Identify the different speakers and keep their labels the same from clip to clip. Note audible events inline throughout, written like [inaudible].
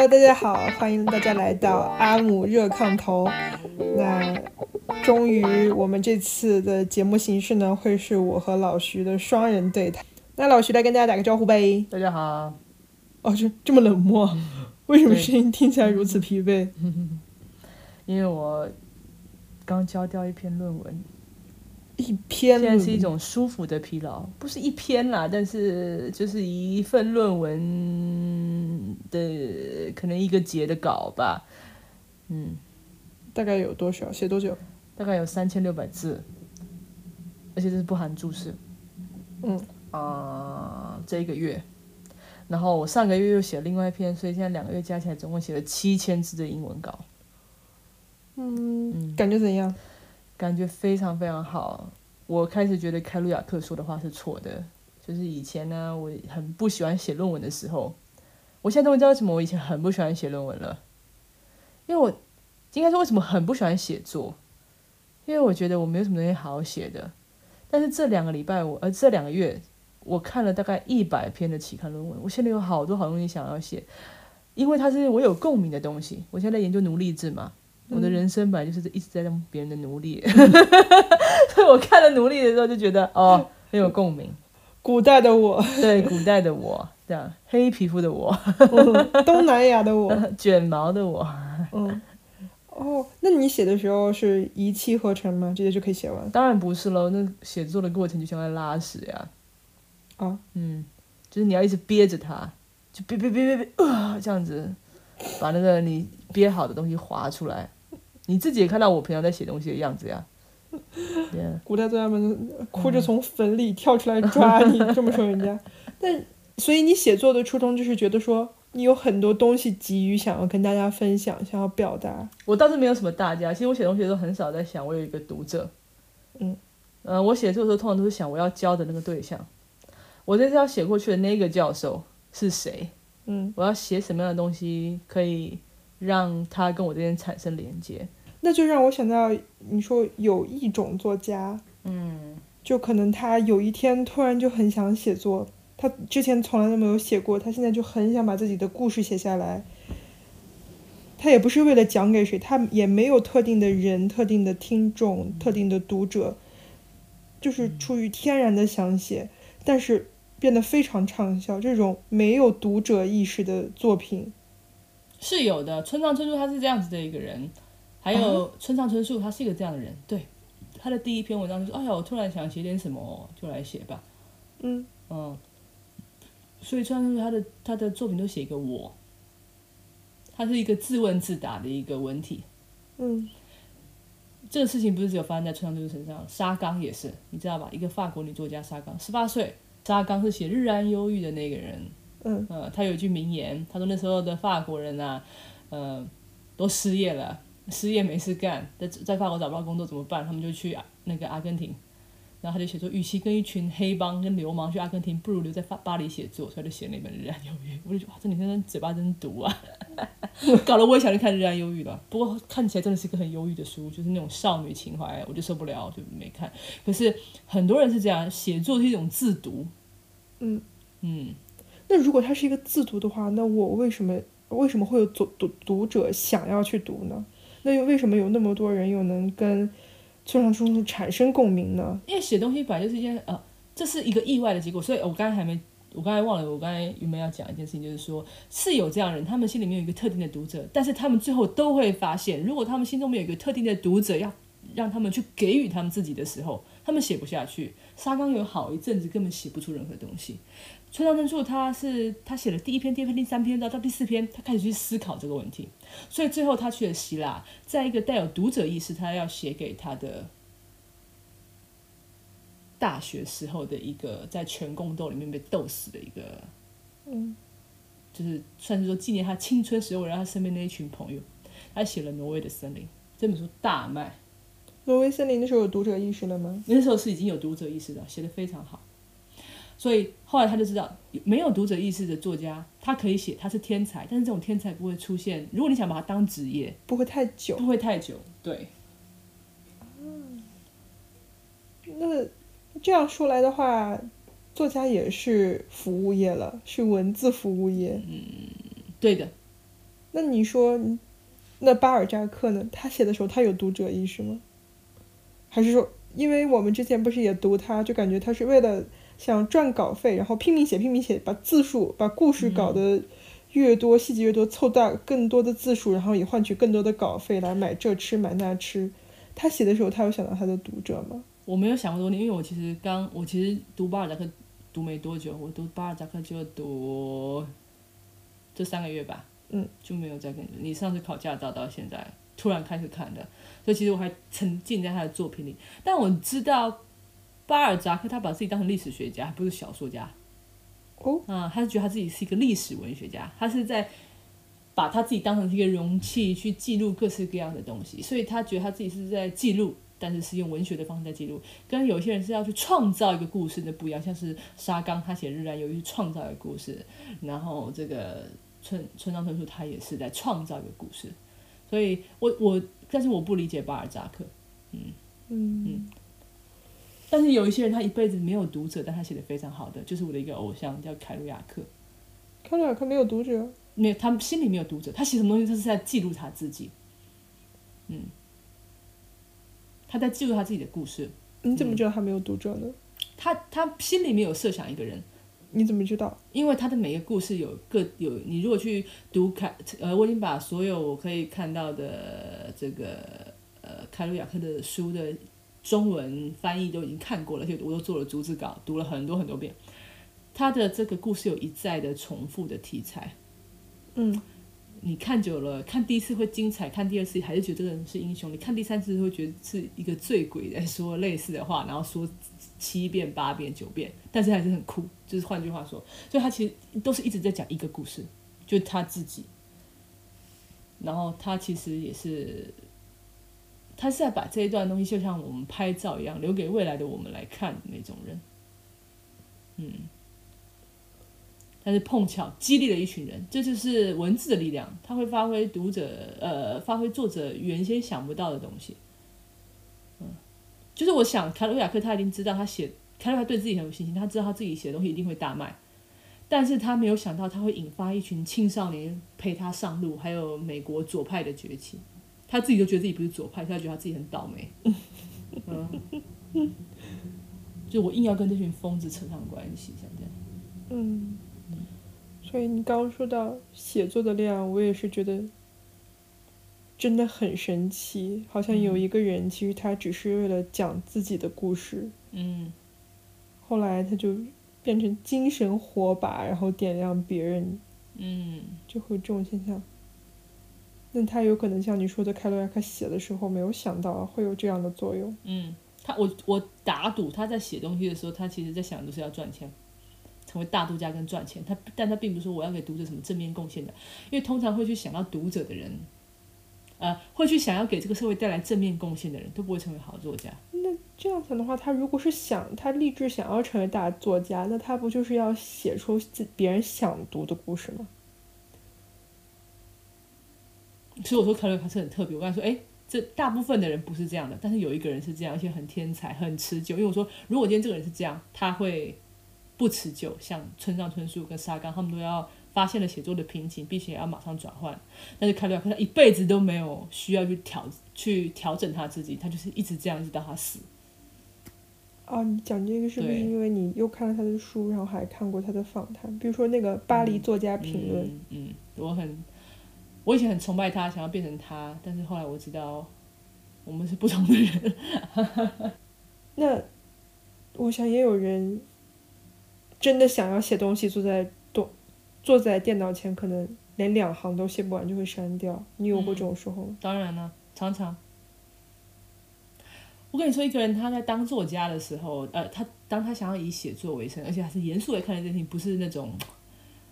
Speaker 1: Hello，大家好，欢迎大家来到阿姆热炕头。那终于，我们这次的节目形式呢，会是我和老徐的双人对谈。那老徐来跟大家打个招呼呗。
Speaker 2: 大家好。
Speaker 1: 哦，这这么冷漠，为什么声音听起来如此疲惫？[laughs]
Speaker 2: 因为我刚交掉一篇论文。
Speaker 1: 一篇，
Speaker 2: 现在是一种舒服的疲劳，不是一篇啦，但是就是一份论文的可能一个节的稿吧，嗯，
Speaker 1: 大概有多少？写多久？
Speaker 2: 大概有三千六百字，而且这是不含注释，
Speaker 1: 嗯
Speaker 2: 啊，这一个月，然后我上个月又写了另外一篇，所以现在两个月加起来总共写了七千字的英文稿，
Speaker 1: 嗯，感觉怎样？
Speaker 2: 感觉非常非常好。我开始觉得开鲁亚克说的话是错的，就是以前呢，我很不喜欢写论文的时候，我现在终于知道为什么我以前很不喜欢写论文了。因为我应该说为什么很不喜欢写作，因为我觉得我没有什么东西好好写的。但是这两个礼拜，我呃这两个月，我看了大概一百篇的期刊论文，我现在有好多好东西想要写，因为它是我有共鸣的东西。我现在研究奴隶制嘛。我的人生本来就是一直在当别人的奴隶，[laughs] 所以我看了奴隶的时候就觉得哦很有共鸣。
Speaker 1: 古代的我，
Speaker 2: 对古代的我，这样黑皮肤的我，
Speaker 1: 东南亚的我，[laughs]
Speaker 2: 卷毛的我。
Speaker 1: 嗯，哦，那你写的时候是一气呵成吗？直接就可以写完？
Speaker 2: 当然不是喽，那写作的过程就像在拉屎呀。
Speaker 1: 啊，
Speaker 2: 嗯，就是你要一直憋着它，就憋憋憋憋憋啊，这样子把那个你憋好的东西划出来。你自己也看到我平常在写东西的样子呀。[laughs]
Speaker 1: 古代作家们哭着从坟里跳出来抓你，这么说人家。但所以你写作的初衷就是觉得说你有很多东西急于想要跟大家分享，想要表达。
Speaker 2: 我倒是没有什么大家，其实我写东西的时候很少在想我有一个读者。
Speaker 1: 嗯，
Speaker 2: 呃，我写作的时候通常都是想我要教的那个对象，我这次要写过去的那个教授是谁？
Speaker 1: 嗯，
Speaker 2: 我要写什么样的东西可以让他跟我之间产生连接？
Speaker 1: 那就让我想到，你说有一种作家，
Speaker 2: 嗯，
Speaker 1: 就可能他有一天突然就很想写作，他之前从来都没有写过，他现在就很想把自己的故事写下来。他也不是为了讲给谁，他也没有特定的人、特定的听众、特定的读者，就是出于天然的想写，但是变得非常畅销。这种没有读者意识的作品
Speaker 2: 是有的。村上春树他是这样子的一个人。还有村上春树，他是一个这样的人。对，他的第一篇文章就是：“哎呀，我突然想写点什么，就来写吧。”
Speaker 1: 嗯
Speaker 2: 嗯。所以村上春树他的他的作品都写一个我，他是一个自问自答的一个文体。
Speaker 1: 嗯。
Speaker 2: 这个事情不是只有发生在村上春树身上，沙冈也是，你知道吧？一个法国女作家沙冈，十八岁，沙冈是写《日安忧郁》的那个人。
Speaker 1: 嗯。
Speaker 2: 呃，他有一句名言，他说那时候的法国人啊，呃，都失业了。失业没事干，在在法国找不到工作怎么办？他们就去那个阿根廷，然后他就写说，与其跟一群黑帮跟流氓去阿根廷，不如留在巴巴黎写作，所以就写那本《日安忧郁》。我就觉得哇，这女生嘴巴真毒啊！[laughs] 搞得我也想去看《日安忧郁》了。不过看起来真的是一个很忧郁的书，就是那种少女情怀，我就受不了，就没看。可是很多人是这样，写作是一种自读。
Speaker 1: 嗯
Speaker 2: 嗯，
Speaker 1: 那如果它是一个自读的话，那我为什么为什么会有读读读者想要去读呢？那又为什么有那么多人又能跟村上春树产生共鸣呢？
Speaker 2: 因为写东西本来就是一件呃，这是一个意外的结果。所以我刚才还没，我刚才忘了，我刚才原本要讲一件事情，就是说是有这样人，他们心里面有一个特定的读者，但是他们最后都会发现，如果他们心中没有一个特定的读者，要让他们去给予他们自己的时候，他们写不下去。沙冈有好一阵子根本写不出任何东西。村上春树他是他写了第一篇、第二篇、第三篇，到到第四篇，他开始去思考这个问题，所以最后他去了希腊，在一个带有读者意识，他要写给他的大学时候的一个在全宫斗里面被斗死的一个，
Speaker 1: 嗯，
Speaker 2: 就是算是说纪念他青春时候，然后他身边那一群朋友，他写了《挪威的森林》这本书大卖，《
Speaker 1: 挪威森林》那时候有读者意识了吗？
Speaker 2: 那时候是已经有读者意识的，写的非常好。所以后来他就知道，没有读者意识的作家，他可以写，他是天才，但是这种天才不会出现。如果你想把它当职业，
Speaker 1: 不会太久，
Speaker 2: 不会太久，对。
Speaker 1: 嗯，那这样说来的话，作家也是服务业了，是文字服务业。
Speaker 2: 嗯，对的，
Speaker 1: 那你说，那巴尔扎克呢？他写的时候，他有读者意识吗？还是说，因为我们之前不是也读他，就感觉他是为了想赚稿费，然后拼命写，拼命写，把字数、把故事搞得越多，细节越多，凑大更多的字数，然后以换取更多的稿费来买这吃买那吃。他写的时候，他有想到他的读者吗？
Speaker 2: 我没有想过多年，因为我其实刚我其实读巴尔扎克读没多久，我读巴尔扎克就读这三个月吧，
Speaker 1: 嗯，
Speaker 2: 就没有再跟你上次考驾照到现在突然开始看的，所以其实我还沉浸在他的作品里。但我知道巴尔扎克他把自己当成历史学家，不是小说家。
Speaker 1: 哦，
Speaker 2: 啊，他是觉得他自己是一个历史文学家，他是在把他自己当成一个容器去记录各式各样的东西，所以他觉得他自己是在记录。但是是用文学的方式在记录，跟有些人是要去创造一个故事的不一样。像是沙冈他写《日然由于创造一个故事，然后这个村村上春树他也是在创造一个故事。所以我我，但是我不理解巴尔扎克，嗯
Speaker 1: 嗯
Speaker 2: 嗯。但是有一些人他一辈子没有读者，但他写的非常好的，就是我的一个偶像叫凯鲁亚克。
Speaker 1: 凯鲁亚克没有读者，
Speaker 2: 没有，他心里没有读者，他写什么东西他是在记录他自己，嗯。他在记录他自己的故事。
Speaker 1: 你怎么知道他没有读者呢？
Speaker 2: 他他心里面有设想一个人。
Speaker 1: 你怎么知道？
Speaker 2: 因为他的每个故事有各有，你如果去读凯，呃，我已经把所有我可以看到的这个呃凯鲁亚克的书的中文翻译都已经看过了，而且我都做了逐字稿，读了很多很多遍。他的这个故事有一再的重复的题材。
Speaker 1: 嗯。
Speaker 2: 你看久了，看第一次会精彩，看第二次还是觉得这个人是英雄。你看第三次会觉得是一个醉鬼在说类似的话，然后说七遍、八遍、九遍，但是还是很酷。就是换句话说，所以他其实都是一直在讲一个故事，就他自己。然后他其实也是，他是在把这一段东西，就像我们拍照一样，留给未来的我们来看的那种人。嗯。但是碰巧激励了一群人，这就是文字的力量，它会发挥读者呃，发挥作者原先想不到的东西。就是我想凯鲁亚克他已经知道他写凯鲁亚对自己很有信心，他知道他自己写的东西一定会大卖，但是他没有想到他会引发一群青少年陪他上路，还有美国左派的崛起，他自己都觉得自己不是左派，他觉得他自己很倒霉。嗯，就我硬要跟这群疯子扯上关系，像这样。
Speaker 1: 嗯。所以你刚刚说到写作的量，我也是觉得真的很神奇。好像有一个人，其实他只是为了讲自己的故事，
Speaker 2: 嗯，
Speaker 1: 后来他就变成精神火把，然后点亮别人，
Speaker 2: 嗯，
Speaker 1: 就会有这种现象。那他有可能像你说的，凯罗亚克写的时候没有想到会有这样的作用。
Speaker 2: 嗯，他我我打赌他在写东西的时候，他其实在想的是要赚钱。成为大度家跟赚钱，他但他并不是说我要给读者什么正面贡献的，因为通常会去想到读者的人，呃，会去想要给这个社会带来正面贡献的人，都不会成为好作家。
Speaker 1: 那这样讲的话，他如果是想他立志想要成为大作家，那他不就是要写出别人想读的故事吗？
Speaker 2: 所以我说凯瑞他是很特别。我刚才说，哎，这大部分的人不是这样的，但是有一个人是这样，而且很天才，很持久。因为我说，如果今天这个人是这样，他会。不持久，像村上春树跟沙冈，他们都要发现了写作的瓶颈，并且要马上转换。但是凯鲁亚克他一辈子都没有需要去调去调整他自己，他就是一直这样，一直到他死。
Speaker 1: 啊，你讲这个是不是因为你又看了他的书，然后还看过他的访谈？比如说那个巴黎作家评论。
Speaker 2: 嗯，我很，我以前很崇拜他，想要变成他，但是后来我知道我们是不同的人。
Speaker 1: 那我想也有人。真的想要写东西，坐在坐坐在电脑前，可能连两行都写不完就会删掉。你有过这种时候吗？
Speaker 2: 当然了，常常。我跟你说，一个人他在当作家的时候，呃，他当他想要以写作为生，而且还是严肃的看待事情，不是那种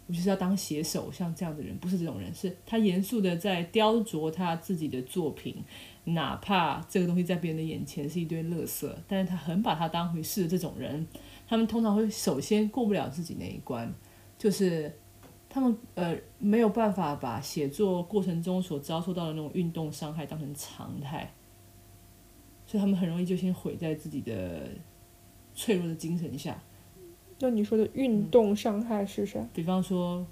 Speaker 2: 我就是要当写手，像这样的人，不是这种人，是他严肃的在雕琢他自己的作品，哪怕这个东西在别人的眼前是一堆垃圾，但是他很把它当回事的这种人。他们通常会首先过不了自己那一关，就是他们呃没有办法把写作过程中所遭受到的那种运动伤害当成常态，所以他们很容易就先毁在自己的脆弱的精神下。
Speaker 1: 那你说的运动伤害是啥？
Speaker 2: 比方说，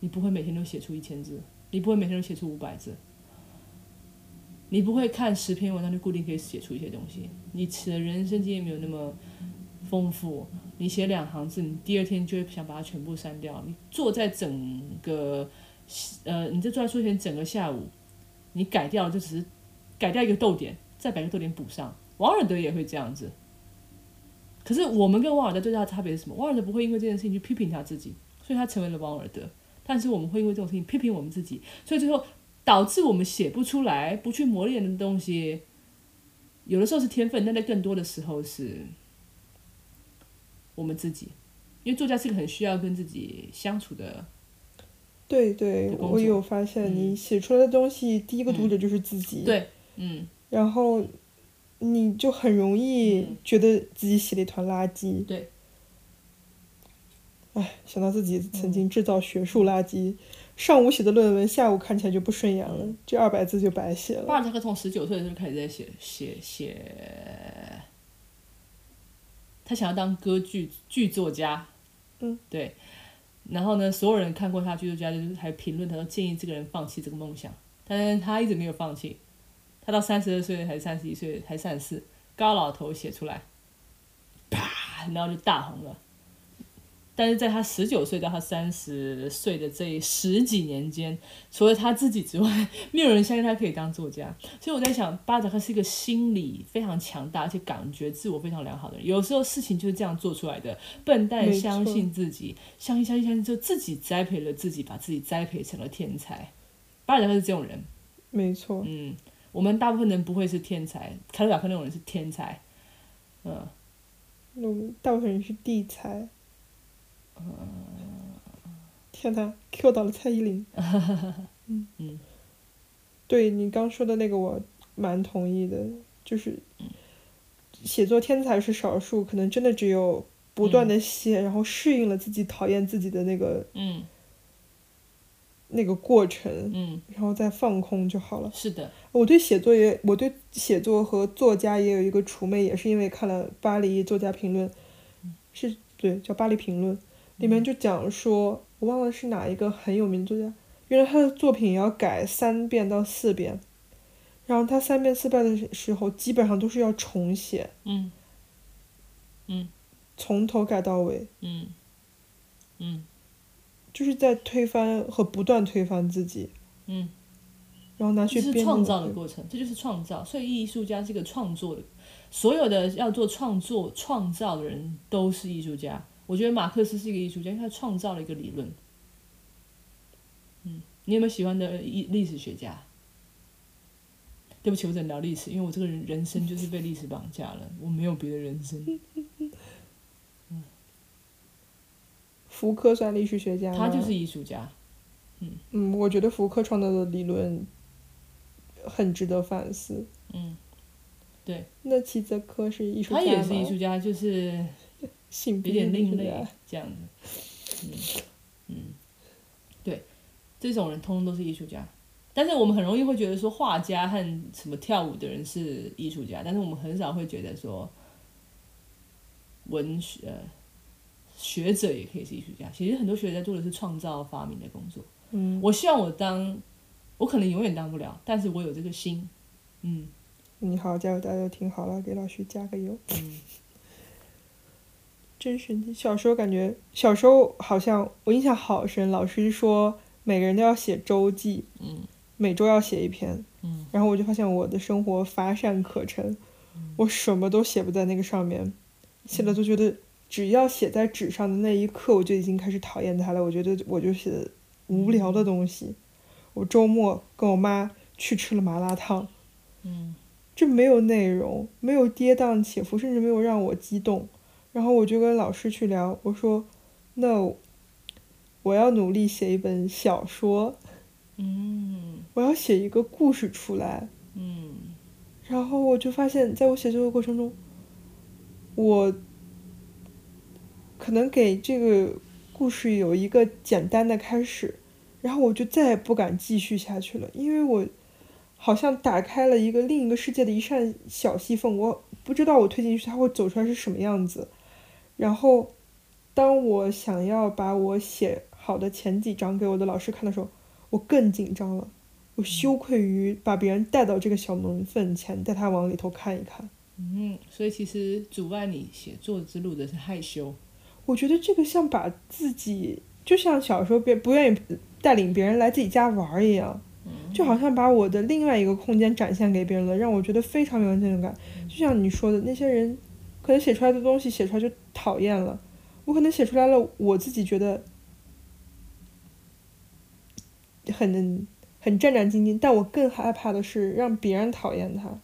Speaker 2: 你不会每天都写出一千字，你不会每天都写出五百字，你不会看十篇文章就固定可以写出一些东西，你的人生经验没有那么丰富，你写两行字，你第二天就会想把它全部删掉。你坐在整个，呃，你在坐在书前整个下午，你改掉就只是改掉一个逗点，再把一个逗点补上。王尔德也会这样子。可是我们跟王尔德最大的差别是什么？王尔德不会因为这件事情去批评他自己，所以他成为了王尔德。但是我们会因为这种事情批评我们自己，所以最后导致我们写不出来、不去磨练的东西。有的时候是天分，但在更多的时候是我们自己。因为作家是一个很需要跟自己相处的。
Speaker 1: 对对，我有发现，你写出来的东西，第一个读者就是自己。
Speaker 2: 对，嗯。
Speaker 1: 然后。你就很容易觉得自己写了一团垃圾。
Speaker 2: 对。
Speaker 1: 哎，想到自己曾经制造学术垃圾，上午写的论文，下午看起来就不顺眼了，这二百字就白写了。
Speaker 2: 巴尔扎克从十九岁的时候开始在写写写，他想要当歌剧剧作家。
Speaker 1: 嗯。
Speaker 2: 对。然后呢，所有人看过他剧作家，就是还评论他，说建议这个人放弃这个梦想，但是他一直没有放弃。他到三十二岁还是三十一岁还三十四，高老头写出来，啪，然后就大红了。但是在他十九岁到他三十岁的这十几年间，除了他自己之外，[laughs] 没有人相信他可以当作家。所以我在想，巴扎克是一个心理非常强大，而且感觉自我非常良好的人。有时候事情就是这样做出来的。笨蛋相信自己，相信相信相信，就自己栽培了自己，把自己栽培成了天才。巴扎克是这种人。
Speaker 1: 没错。
Speaker 2: 嗯。我们大部分人不会是天才，凯鲁亚克那种人是天才，嗯，
Speaker 1: 那大部分人是地才，
Speaker 2: 嗯，
Speaker 1: 天哪，Q 到了蔡依林，[laughs]
Speaker 2: 嗯。嗯，
Speaker 1: 对你刚说的那个我蛮同意的，就是写作天才是少数，可能真的只有不断的写，然后适应了自己讨厌自己的那个，
Speaker 2: 嗯。
Speaker 1: 那个过程，
Speaker 2: 嗯，
Speaker 1: 然后再放空就好了。
Speaker 2: 是的，
Speaker 1: 我对写作也，我对写作和作家也有一个除魅，也是因为看了《巴黎作家评论》，是对叫《巴黎评论》，里面就讲说，我忘了是哪一个很有名作家，原来他的作品要改三遍到四遍，然后他三遍四遍的时候，基本上都是要重写，
Speaker 2: 嗯，嗯，
Speaker 1: 从头改到尾，
Speaker 2: 嗯，嗯。
Speaker 1: 就是在推翻和不断推翻自己，
Speaker 2: 嗯，
Speaker 1: 然后拿去
Speaker 2: 创造的过程，这就是创造。所以艺术家是一个创作的，所有的要做创作创造的人都是艺术家。我觉得马克思是一个艺术家，因为他创造了一个理论。嗯，你有没有喜欢的历历史学家？对不起，我只能聊历史，因为我这个人人生就是被历史绑架了，我没有别的人生。[laughs]
Speaker 1: 福柯算历史学家
Speaker 2: 他就是艺术家。嗯
Speaker 1: 嗯，我觉得福柯创造的理论很值得反思。
Speaker 2: 嗯，对。
Speaker 1: 那齐泽科是艺术家
Speaker 2: 他也是艺术家，就是
Speaker 1: 有
Speaker 2: 点另类这样子。嗯嗯，对，这种人通通都是艺术家。但是我们很容易会觉得说，画家和什么跳舞的人是艺术家，但是我们很少会觉得说，文学。学者也可以是艺术家，其实很多学者在做的是创造发明的工作。
Speaker 1: 嗯，
Speaker 2: 我希望我当，我可能永远当不了，但是我有这个心。嗯，
Speaker 1: 你好，加油，大家都听好了，给老徐加个油。
Speaker 2: 嗯，
Speaker 1: 真神奇！小时候感觉，小时候好像我印象好深，老师说每个人都要写周记，
Speaker 2: 嗯，
Speaker 1: 每周要写一篇，
Speaker 2: 嗯，
Speaker 1: 然后我就发现我的生活乏善可陈，我什么都写不在那个上面，写了都觉得。只要写在纸上的那一刻，我就已经开始讨厌它了。我觉得我就写无聊的东西。我周末跟我妈去吃了麻辣烫，
Speaker 2: 嗯，
Speaker 1: 这没有内容，没有跌宕起伏，甚至没有让我激动。然后我就跟老师去聊，我说：“No，我要努力写一本小说，
Speaker 2: 嗯，
Speaker 1: 我要写一个故事出来，
Speaker 2: 嗯。”
Speaker 1: 然后我就发现，在我写作的过程中，我。可能给这个故事有一个简单的开始，然后我就再也不敢继续下去了，因为我好像打开了一个另一个世界的一扇小细缝，我不知道我推进去它会走出来是什么样子。然后，当我想要把我写好的前几章给我的老师看的时候，我更紧张了，我羞愧于把别人带到这个小门缝前，带他往里头看一看。
Speaker 2: 嗯，所以其实阻碍你写作之路的是害羞。
Speaker 1: 我觉得这个像把自己，就像小时候别不愿意带领别人来自己家玩一样，就好像把我的另外一个空间展现给别人了，让我觉得非常有安全感。就像你说的，那些人可能写出来的东西写出来就讨厌了，我可能写出来了，我自己觉得很很战战兢兢，但我更害怕的是让别人讨厌他。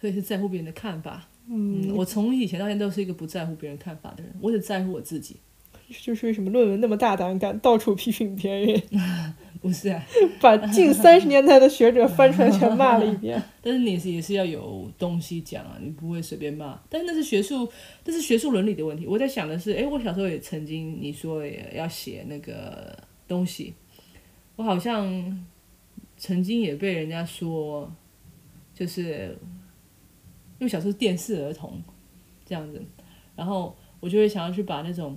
Speaker 2: 所以是在乎别人的看法。
Speaker 1: 嗯，
Speaker 2: 嗯，我从以前到现在都是一个不在乎别人看法的人，我只在乎我自己。
Speaker 1: 就是为什么论文那么大胆，敢到处批评别人，[laughs]
Speaker 2: 不是啊，[laughs]
Speaker 1: 把近三十年代的学者翻出来全骂了一遍。[laughs]
Speaker 2: 但是你是也是要有东西讲啊，你不会随便骂。但是那是学术，那是学术伦理的问题。我在想的是，诶，我小时候也曾经你说也要写那个东西，我好像曾经也被人家说，就是因为小时候电视儿童这样子，然后我就会想要去把那种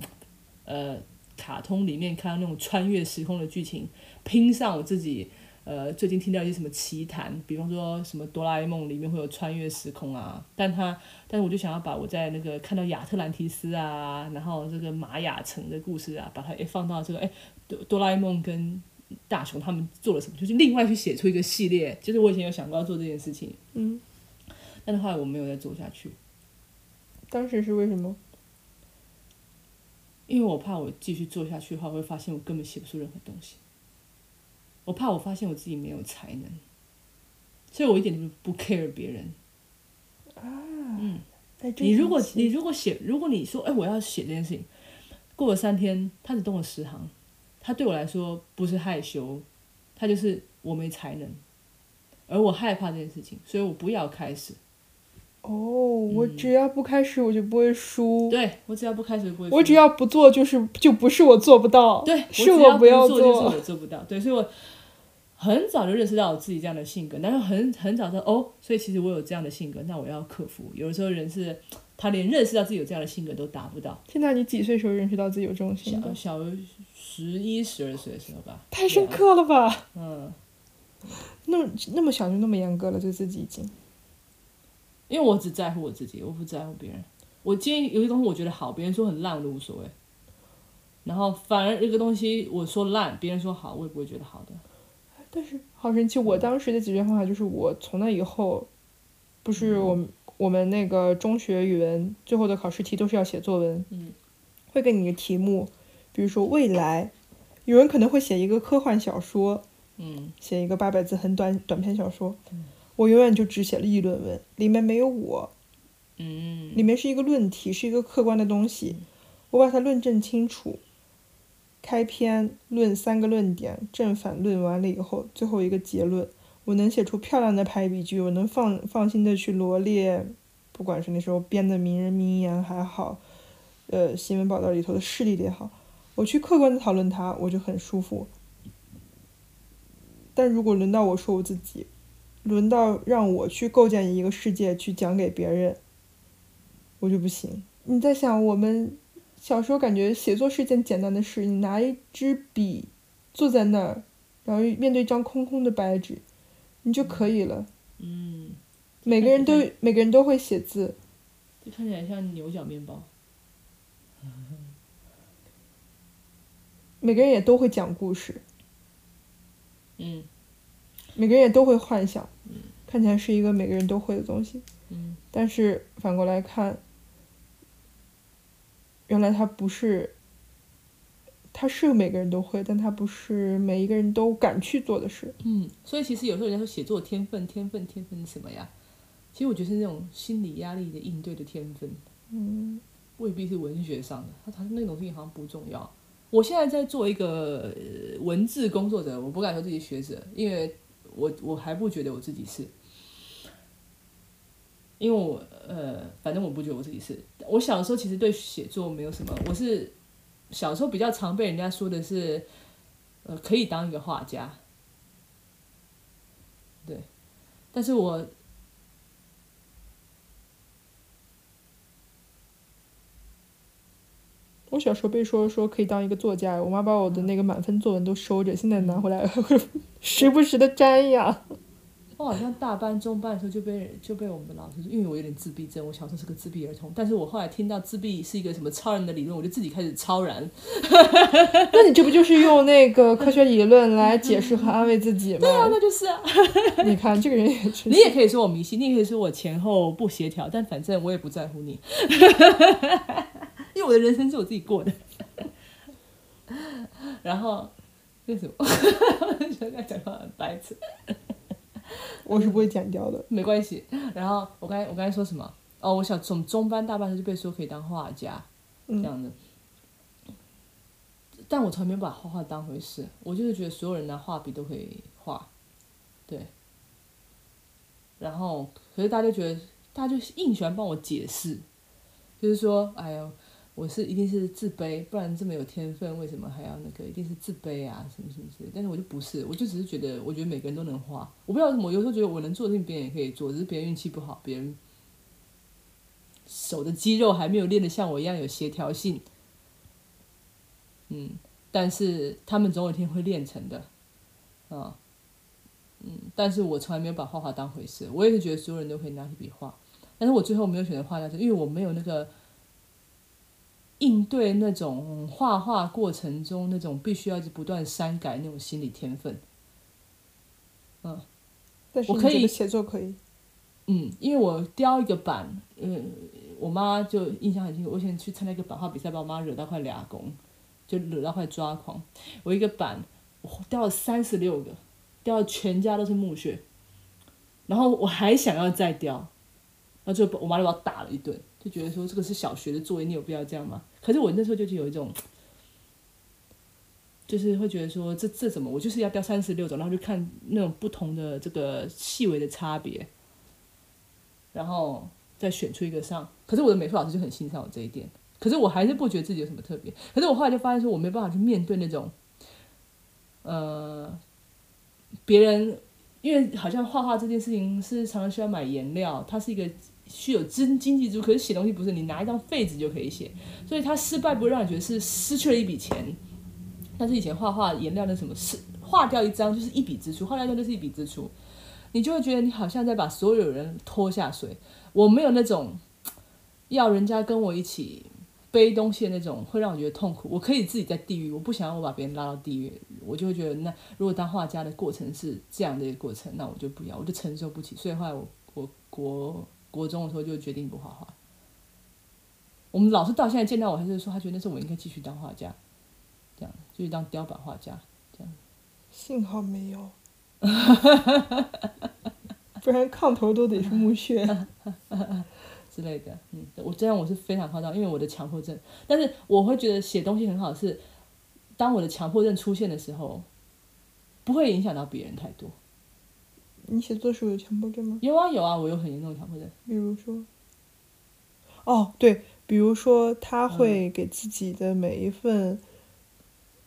Speaker 2: 呃卡通里面看到那种穿越时空的剧情拼上我自己。呃，最近听到一些什么奇谈，比方说什么哆啦 A 梦里面会有穿越时空啊，但他，但是我就想要把我在那个看到亚特兰提斯啊，然后这个玛雅城的故事啊，把它诶放到这个诶哆哆啦 A 梦跟大雄他们做了什么，就是另外去写出一个系列，就是我以前有想过要做这件事情，
Speaker 1: 嗯，
Speaker 2: 但是后来我没有再做下去，
Speaker 1: 当时是为什么？
Speaker 2: 因为我怕我继续做下去的话，会发现我根本写不出任何东西。我怕我发现我自己没有才能，所以我一点都不 care 别人。
Speaker 1: 啊嗯，
Speaker 2: 你如果你如果写，如果你说，哎，我要写这件事情，过了三天，他只动了十行，他对我来说不是害羞，他就是我没才能，而我害怕这件事情，所以我不要开始。
Speaker 1: 哦，我只要不开始，我就不会输。
Speaker 2: 对我只要不开始，不会输。
Speaker 1: 我只要不做，就是就不是我做不到。
Speaker 2: 对，
Speaker 1: 是
Speaker 2: 我
Speaker 1: 不要
Speaker 2: 做，就是我做不到。对，所以我很早就认识到我自己这样的性格，但是很很早说哦，所以其实我有这样的性格，那我要克服。有的时候人是，他连认识到自己有这样的性格都达不到。
Speaker 1: 现在你几岁时候认识到自己有这种性格？
Speaker 2: 小小十一十二岁的时候吧。
Speaker 1: 太深刻了吧？
Speaker 2: 嗯。
Speaker 1: 那么那么小就那么严格了，对自己已经。
Speaker 2: 因为我只在乎我自己，我不在乎别人。我今天有些东西我觉得好，别人说很烂我都无所谓。然后反而一个东西我说烂，别人说好，我也不会觉得好的。
Speaker 1: 但是好神奇，我当时的解决方法就是，我从那以后，不是我们我们那个中学语文最后的考试题都是要写作文，
Speaker 2: 嗯，
Speaker 1: 会给你一个题目，比如说未来，有人可能会写一个科幻小说，
Speaker 2: 嗯，
Speaker 1: 写一个八百字很短短篇小说，我永远就只写了议论文，里面没有我，
Speaker 2: 嗯，
Speaker 1: 里面是一个论题，是一个客观的东西，我把它论证清楚。开篇论三个论点，正反论完了以后，最后一个结论，我能写出漂亮的排比句，我能放放心的去罗列，不管是那时候编的名人名言还好，呃，新闻报道里头的事例也好，我去客观的讨论它，我就很舒服。但如果轮到我说我自己，轮到让我去构建一个世界去讲给别人，我就不行。你在想我们？小时候感觉写作是一件简单的事，你拿一支笔，坐在那儿，然后面对一张空空的白纸，你就可以了。
Speaker 2: 嗯。
Speaker 1: 每个人都每个人都会写字。
Speaker 2: 就看起来像牛角面包。
Speaker 1: 每个人也都会讲故事。
Speaker 2: 嗯。
Speaker 1: 每个人也都会幻想。看起来是一个每个人都会的东西。
Speaker 2: 嗯。
Speaker 1: 但是反过来看。原来他不是，他是每个人都会，但他不是每一个人都敢去做的事。
Speaker 2: 嗯，所以其实有时候人家说写作天分，天分，天分是什么呀？其实我觉得是那种心理压力的应对的天分。
Speaker 1: 嗯，
Speaker 2: 未必是文学上的，他他那种东西好像不重要。我现在在做一个文字工作者，我不敢说自己学者，因为我我还不觉得我自己是。因为我呃，反正我不觉得我自己是。我小时候其实对写作没有什么，我是小时候比较常被人家说的是，呃，可以当一个画家。对，但是我
Speaker 1: 我我小时候被说说可以当一个作家，我妈把我的那个满分作文都收着，现在拿回来会 [laughs] 时不时的粘呀。
Speaker 2: 我好像大班、中班的时候就被就被我们的老师说，因为我有点自闭症，我小时候是个自闭儿童。但是我后来听到自闭是一个什么超人的理论，我就自己开始超然。[laughs]
Speaker 1: 那你这不就是用那个科学理论来解释和安慰自己吗？
Speaker 2: 对啊，那就是啊。[laughs]
Speaker 1: 你看这个人也是，
Speaker 2: 你也可以说我迷信，你也可以说我前后不协调，但反正我也不在乎你，因为我的人生是我自己过的。[laughs] 然后为什么？[laughs] 我觉得讲话很白痴。[laughs]
Speaker 1: 我是不会剪掉的，
Speaker 2: 没关系。然后我刚才我刚才说什么？哦，我想从中班大班时就被说可以当画家，这样子。但我从来没有把画画当回事，我就是觉得所有人拿画笔都可以画，对。然后，可是大家就觉得，大家就硬喜欢帮我解释，就是说，哎呦。我是一定是自卑，不然这么有天分，为什么还要那个？一定是自卑啊，什么什么之类。但是我就不是，我就只是觉得，我觉得每个人都能画。我不知道什么，有时候觉得我能做的事情，别人也可以做，只是别人运气不好，别人手的肌肉还没有练得像我一样有协调性。嗯，但是他们总有一天会练成的，啊，嗯，但是我从来没有把画画当回事。我也是觉得所有人都可以拿起笔画，但是我最后没有选择画家，是因为我没有那个。应对那种画画过程中那种必须要不断删改那种心理天分，
Speaker 1: 嗯，我可以写作可以，
Speaker 2: 嗯，因为我雕一个板，嗯，我妈就印象很清楚，我以前去参加一个版画比赛，把我妈惹到快俩公，就惹到快抓狂。我一个板，我雕了三十六个，雕的全家都是墓穴，然后我还想要再雕，然后就我妈就把我打了一顿。就觉得说这个是小学的作业，你有必要这样吗？可是我那时候就是有一种，就是会觉得说这这怎么我就是要雕三十六种，然后就看那种不同的这个细微的差别，然后再选出一个上。可是我的美术老师就很欣赏我这一点，可是我还是不觉得自己有什么特别。可是我后来就发现说我没办法去面对那种，呃，别人因为好像画画这件事情是常常需要买颜料，它是一个。需有真经济支出，可是写东西不是你拿一张废纸就可以写，所以它失败不会让你觉得是失去了一笔钱。但是以前画画颜料那什么，是画掉一张就是一笔支出，画掉一张就是一笔支出，你就会觉得你好像在把所有人拖下水。我没有那种要人家跟我一起背东西的那种，会让我觉得痛苦。我可以自己在地狱，我不想要我把别人拉到地狱，我就会觉得那如果当画家的过程是这样的一个过程，那我就不要，我就承受不起。所以后来我我国。国中的时候就决定不画画。我们老师到现在见到我还是说，他觉得那时候我应该继续当画家，这样继续当雕版画家，这样。
Speaker 1: 幸好没有，[laughs] 不然炕头都得是墓穴 [laughs]
Speaker 2: 之类的。嗯，我这样我是非常夸张，因为我的强迫症。但是我会觉得写东西很好，是当我的强迫症出现的时候，不会影响到别人太多。
Speaker 1: 你写作时候有强迫症吗？
Speaker 2: 有啊有啊，我有很严重的强迫症。
Speaker 1: 比如说，哦对，比如说他会给自己的每一份，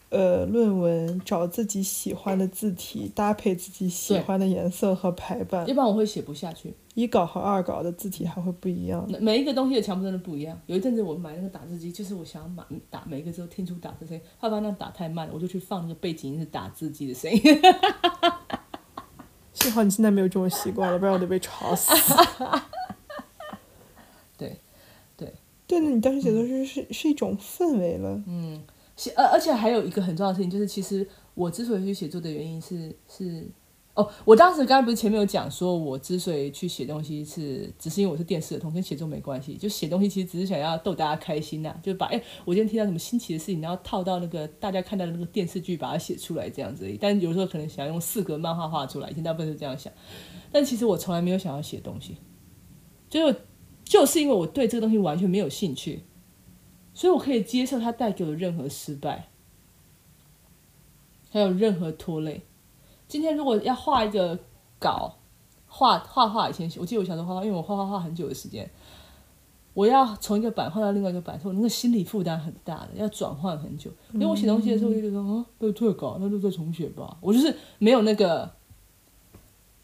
Speaker 1: 呃，论文找自己喜欢的字体，搭配自己喜欢的颜色和排版。
Speaker 2: 一般我会写不下去。
Speaker 1: 一稿和二稿的字体还会不一样。
Speaker 2: 每一个东西的强迫症都不一样。有一阵子我买那个打字机，就是我想要买打每一个字都听出打字声音，后来发现打太慢了，我就去放那个背景音是打字机的声音。[laughs]
Speaker 1: 幸好你现在没有这种习惯了，[laughs] 不然我得被吵死。[laughs]
Speaker 2: 对，对，
Speaker 1: 对，那你当时写作是是是一种氛围了。
Speaker 2: 嗯，写而而且还有一个很重要的事情，就是其实我之所以去写作的原因是是。哦，我当时刚才不是前面有讲说，我之所以去写东西是，只是因为我是电视的，同跟写作没关系。就写东西其实只是想要逗大家开心呐，就把哎，我今天听到什么新奇的事情，然后套到那个大家看到的那个电视剧，把它写出来这样子。但有时候可能想用四格漫画画出来，以前大部分是这样想。但其实我从来没有想要写东西，就就是因为我对这个东西完全没有兴趣，所以我可以接受它带给我的任何失败，还有任何拖累。今天如果要画一个稿，画画画以前，我记得我小时候画画，因为我画画画很久的时间，我要从一个版画到另外一个版，我那个心理负担很大的，要转换很久。因为我写东西的时候，我就觉得啊，被退稿，那就再重写吧。我就是没有那个，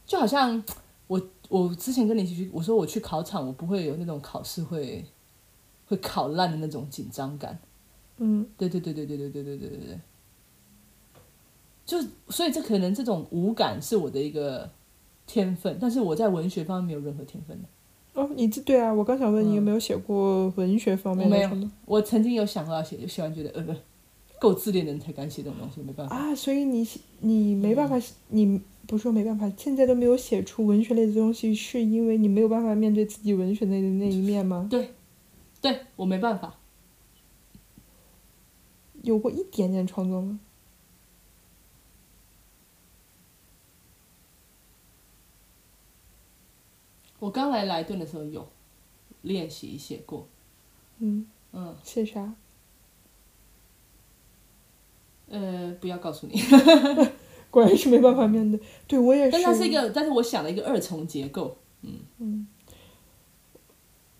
Speaker 2: 就好像我我之前跟你一起去，我说我去考场，我不会有那种考试会会考烂的那种紧张感。
Speaker 1: 嗯
Speaker 2: 对对对对对对对对对对对。就所以这可能这种无感是我的一个天分，但是我在文学方面没有任何天分的。
Speaker 1: 哦，你这对啊，我刚想问你
Speaker 2: 嗯
Speaker 1: 有没有写过文学方面
Speaker 2: 我没有我曾经有想过要写，就写完觉得呃不够自恋的人才敢写这种东西，没办法。
Speaker 1: 啊？所以你你没办法，你不是说没办法，现在都没有写出文学类的东西，是因为你没有办法面对自己文学类的那一面吗？
Speaker 2: 对对我没办法，
Speaker 1: 有过一点点创作吗？
Speaker 2: 我刚来莱顿的时候有练习写过，
Speaker 1: 嗯，
Speaker 2: 嗯
Speaker 1: 写啥？
Speaker 2: 呃，不要告诉你，[laughs]
Speaker 1: 果然是没办法面对。对我也是。
Speaker 2: 但它是一个，但是我想了一个二重结构，嗯嗯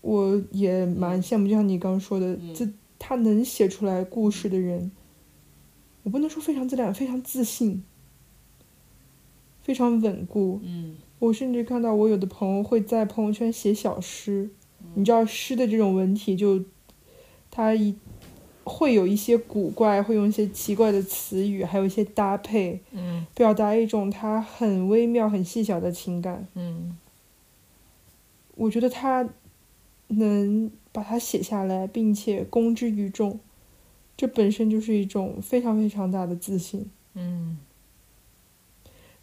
Speaker 1: 我也蛮羡慕，就像你刚刚说的，
Speaker 2: 嗯
Speaker 1: 这他能写出来故事的人，我不能说非常自恋，非常自信，非常稳固。
Speaker 2: 嗯
Speaker 1: 我甚至看到我有的朋友会在朋友圈写小诗，你知道诗的这种文体就，它一会有一些古怪，会用一些奇怪的词语，还有一些搭配，
Speaker 2: 嗯
Speaker 1: 表达一种它很微妙、很细小的情感。
Speaker 2: 嗯
Speaker 1: 我觉得他能把它写下来，并且公之于众，这本身就是一种非常非常大的自信。
Speaker 2: 嗯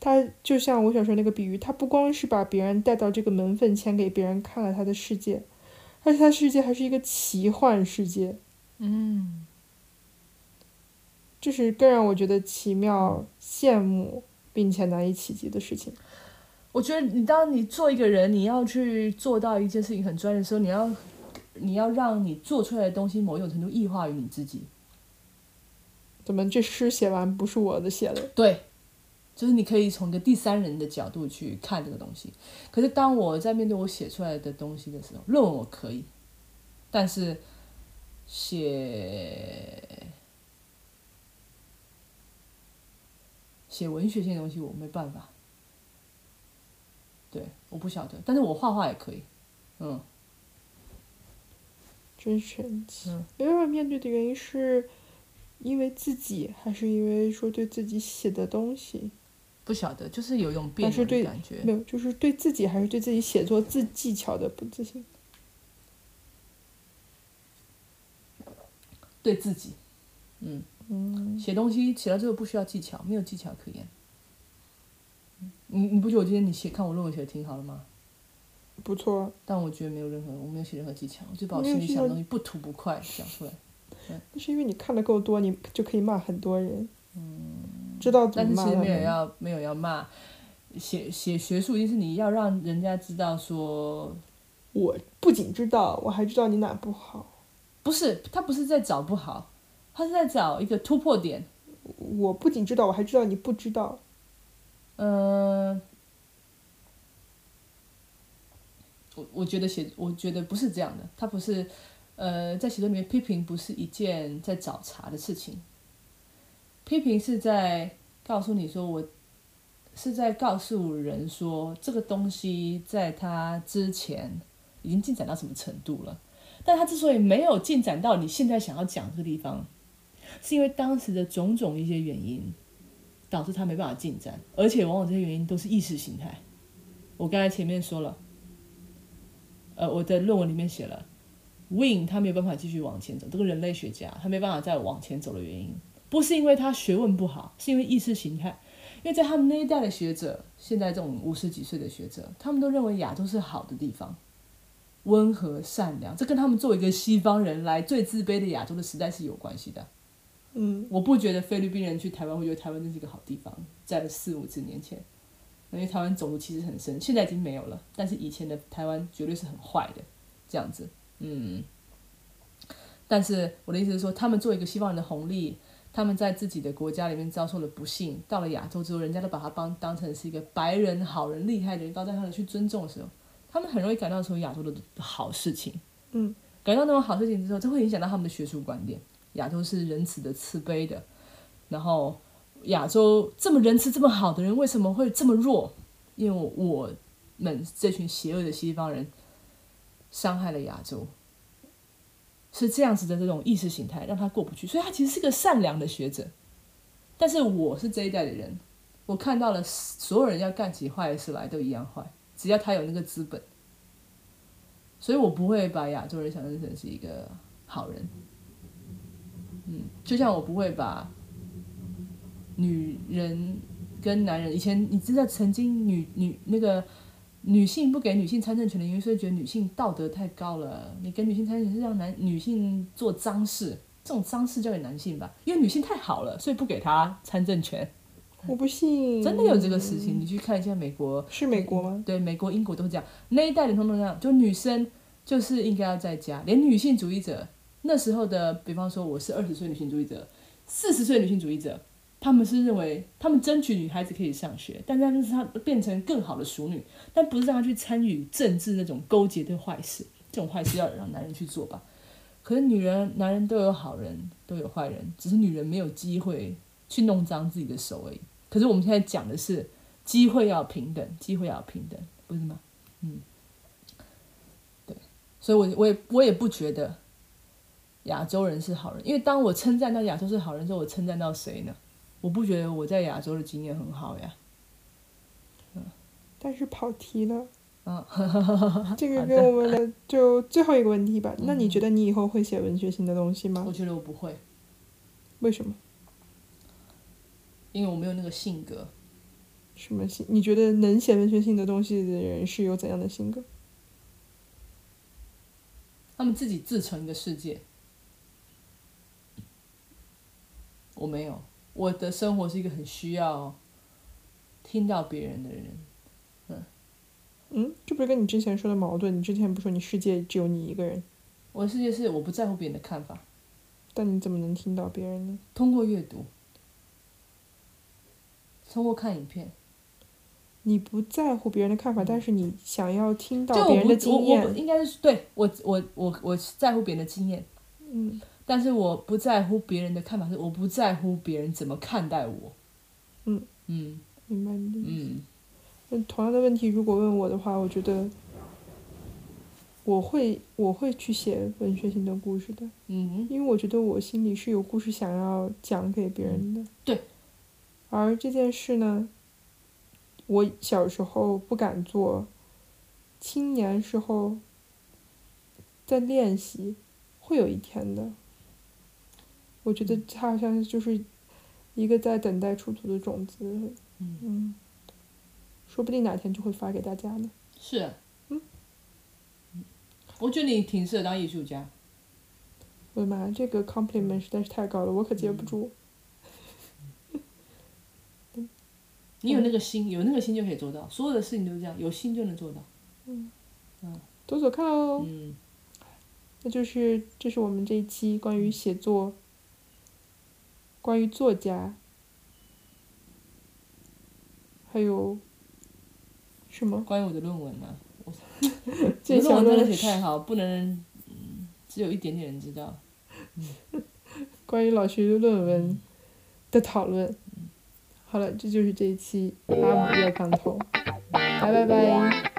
Speaker 1: 他就像我小时候那个比喻，他不光是把别人带到这个门缝前给别人看了他的世界，而且他世界还是一个奇幻世界，
Speaker 2: 嗯
Speaker 1: 这是更让我觉得奇妙、羡慕并且难以企及的事情。
Speaker 2: 我觉得你当你做一个人，你要去做到一件事情很专业的时候，你要你要让你做出来的东西某一种程度异化于你自己。
Speaker 1: 怎么这诗写完不是我的写的？
Speaker 2: 对，就是你可以从一个第三人的角度去看这个东西。可是当我在面对我写出来的东西的时候，论文我可以，但是写写文学性的东西我没办法。对，我不晓得，但是我画画也可以。嗯，
Speaker 1: 真神奇
Speaker 2: 嗯，
Speaker 1: 没办法面对的原因是，因为自己，还是因为说对自己写的东西
Speaker 2: 不晓得，就是有一种别扭的
Speaker 1: 但是对
Speaker 2: 感觉。
Speaker 1: 没有，就是对自己还是对自己写作自技巧的不自信。
Speaker 2: 对自己，嗯，
Speaker 1: 嗯，
Speaker 2: 写东西写到最后不需要技巧，没有技巧可言。你你不觉得我今天你写看我论文写的挺好的吗？
Speaker 1: 不错，
Speaker 2: 但我觉得没有任何，我没有写任何技巧，我就把我心里想的东西不吐不快讲出来。
Speaker 1: 那是因为你看的够多，你就可以骂很多人。嗯，知道怎
Speaker 2: 但是其实没有。要没有要骂，写写学术一定是你要让人家知道说，
Speaker 1: 我不仅知道，我还知道你哪不好。
Speaker 2: 不是他不是在找不好，他是在找一个突破点。
Speaker 1: 我不仅知道，我还知道你不知道。
Speaker 2: 嗯、我我觉得写，我觉得不是这样的，他不是，呃，在写作里面批评不是一件在找茬的事情，批评是在告诉你说我是在告诉人说这个东西在他之前已经进展到什么程度了，但他之所以没有进展到你现在想要讲这个地方，是因为当时的种种一些原因。导致他没办法进展，而且往往这些原因都是意识形态。我刚才前面说了，呃，我的论文里面写了，Win 他没有办法继续往前走，这个人类学家他没办法再往前走的原因，不是因为他学问不好，是因为意识形态。因为在他们那一代的学者，现在这种五十几岁的学者，他们都认为亚洲是好的地方，温和善良，这跟他们作为一个西方人来最自卑的亚洲的时代是有关系的。
Speaker 1: 嗯，
Speaker 2: 我不觉得菲律宾人去台湾会觉得台湾真是一个好地方，在四五十年前，因为台湾种族歧视很深，现在已经没有了，但是以前的台湾绝对是很坏的，这样子，嗯。但是我的意思是说，他们作为一个西方人的红利，他们在自己的国家里面遭受了不幸，到了亚洲之后，人家都把他当当成是一个白人、好人、厉害的人，高在上的去尊重的时候，他们很容易感到说亚洲的好事情，
Speaker 1: 嗯，
Speaker 2: 感到那种好事情之后，这会影响到他们的学术观点。亚洲是仁慈的、慈悲的，然后亚洲这么仁慈、这么好的人，为什么会这么弱？因为我们这群邪恶的西方人伤害了亚洲，是这样子的这种意识形态让他过不去，所以他其实是个善良的学者。但是我是这一代的人，我看到了所有人要干起坏事来都一样坏，只要他有那个资本，所以我不会把亚洲人想象成是一个好人。嗯，就像我不会把女人跟男人，以前你知道曾经女女那个女性不给女性参政权的原因，是觉得女性道德太高了，你给女性参政权是让男女性做脏事，这种脏事交给男性吧，因为女性太好了，所以不给她参政权。
Speaker 1: 我不信，
Speaker 2: 真的有这个事情，你去看一下美国，
Speaker 1: 是美国吗？
Speaker 2: 对，美国、英国都是这样，那一代人通通这样，就女生就是应该要在家，连女性主义者那时候的，比方说我是二十岁女性主义者，四十岁女性主义者，他们是认为他们争取女孩子可以上学，但但是她变成更好的淑女，但不是让她去参与政治那种勾结的坏事，这种坏事要让男人去做吧。可是女人、男人都有好人，都有坏人，只是女人没有机会去弄脏自己的手而已。可是我们现在讲的是机会要平等，机会要平等，不是吗？嗯，对，所以我我也我也不觉得亚洲人是好人，因为当我称赞到亚洲是好人之后，我称赞到谁呢？我不觉得我在亚洲的经验很好呀。
Speaker 1: 但是跑题了。
Speaker 2: 嗯，
Speaker 1: 这个跟我们的 [laughs] 就最后一个问题吧。那你觉得你以后会写文学性的东西吗
Speaker 2: 我？觉得我不会，
Speaker 1: 为什么？
Speaker 2: 因为我没有那个性格。
Speaker 1: 什么性？你觉得能写文学性的东西的人是有怎样的性格？
Speaker 2: 他们自己自成一个世界，我没有。我的生活是一个很需要听到别人的人。
Speaker 1: 嗯，这不是跟你之前说的矛盾？你之前不说你世界只有你一个人，
Speaker 2: 我的世界是我不在乎别人的看法，
Speaker 1: 但你怎么能听到别人呢？
Speaker 2: 通过阅读，通过看影片，
Speaker 1: 你不在乎别人的看法，但是你想要听到别人的经验。
Speaker 2: 应该是对我我我我在乎别人的经验，
Speaker 1: 嗯，
Speaker 2: 但是我不在乎别人的看法，是我不在乎别人怎么看待我。
Speaker 1: 嗯
Speaker 2: 嗯
Speaker 1: 明白你的意思。
Speaker 2: 嗯
Speaker 1: 同样的问题，如果问我的话，我觉得我会我会去写文学性的故事的，
Speaker 2: 嗯
Speaker 1: 因为我觉得我心里是有故事想要讲给别人的。
Speaker 2: 对。
Speaker 1: 而这件事呢，我小时候不敢做，青年时候在练习，会有一天的。我觉得它好像就是一个在等待出土的种子，
Speaker 2: 嗯
Speaker 1: 嗯，说不定哪天就会发给大家呢。
Speaker 2: 是我觉得你挺适合当艺术家。
Speaker 1: 我的妈，这个 compliment 实在是太高了，我可接不住。[laughs]
Speaker 2: 你有那个心，有那个心就可以做到，所有的事情都是这样，有心就能做到。
Speaker 1: 嗯，嗯走走看喽。
Speaker 2: 嗯，
Speaker 1: 那就是这是我们这一期关于写作，关于作家还有什么？
Speaker 2: 关于我的论文呢
Speaker 1: 这
Speaker 2: 个论文真的写太好不能只有一点点人知道。[laughs]
Speaker 1: 关于老师的论文的讨论。好了这就是这一期拉姆热炕头拜拜拜。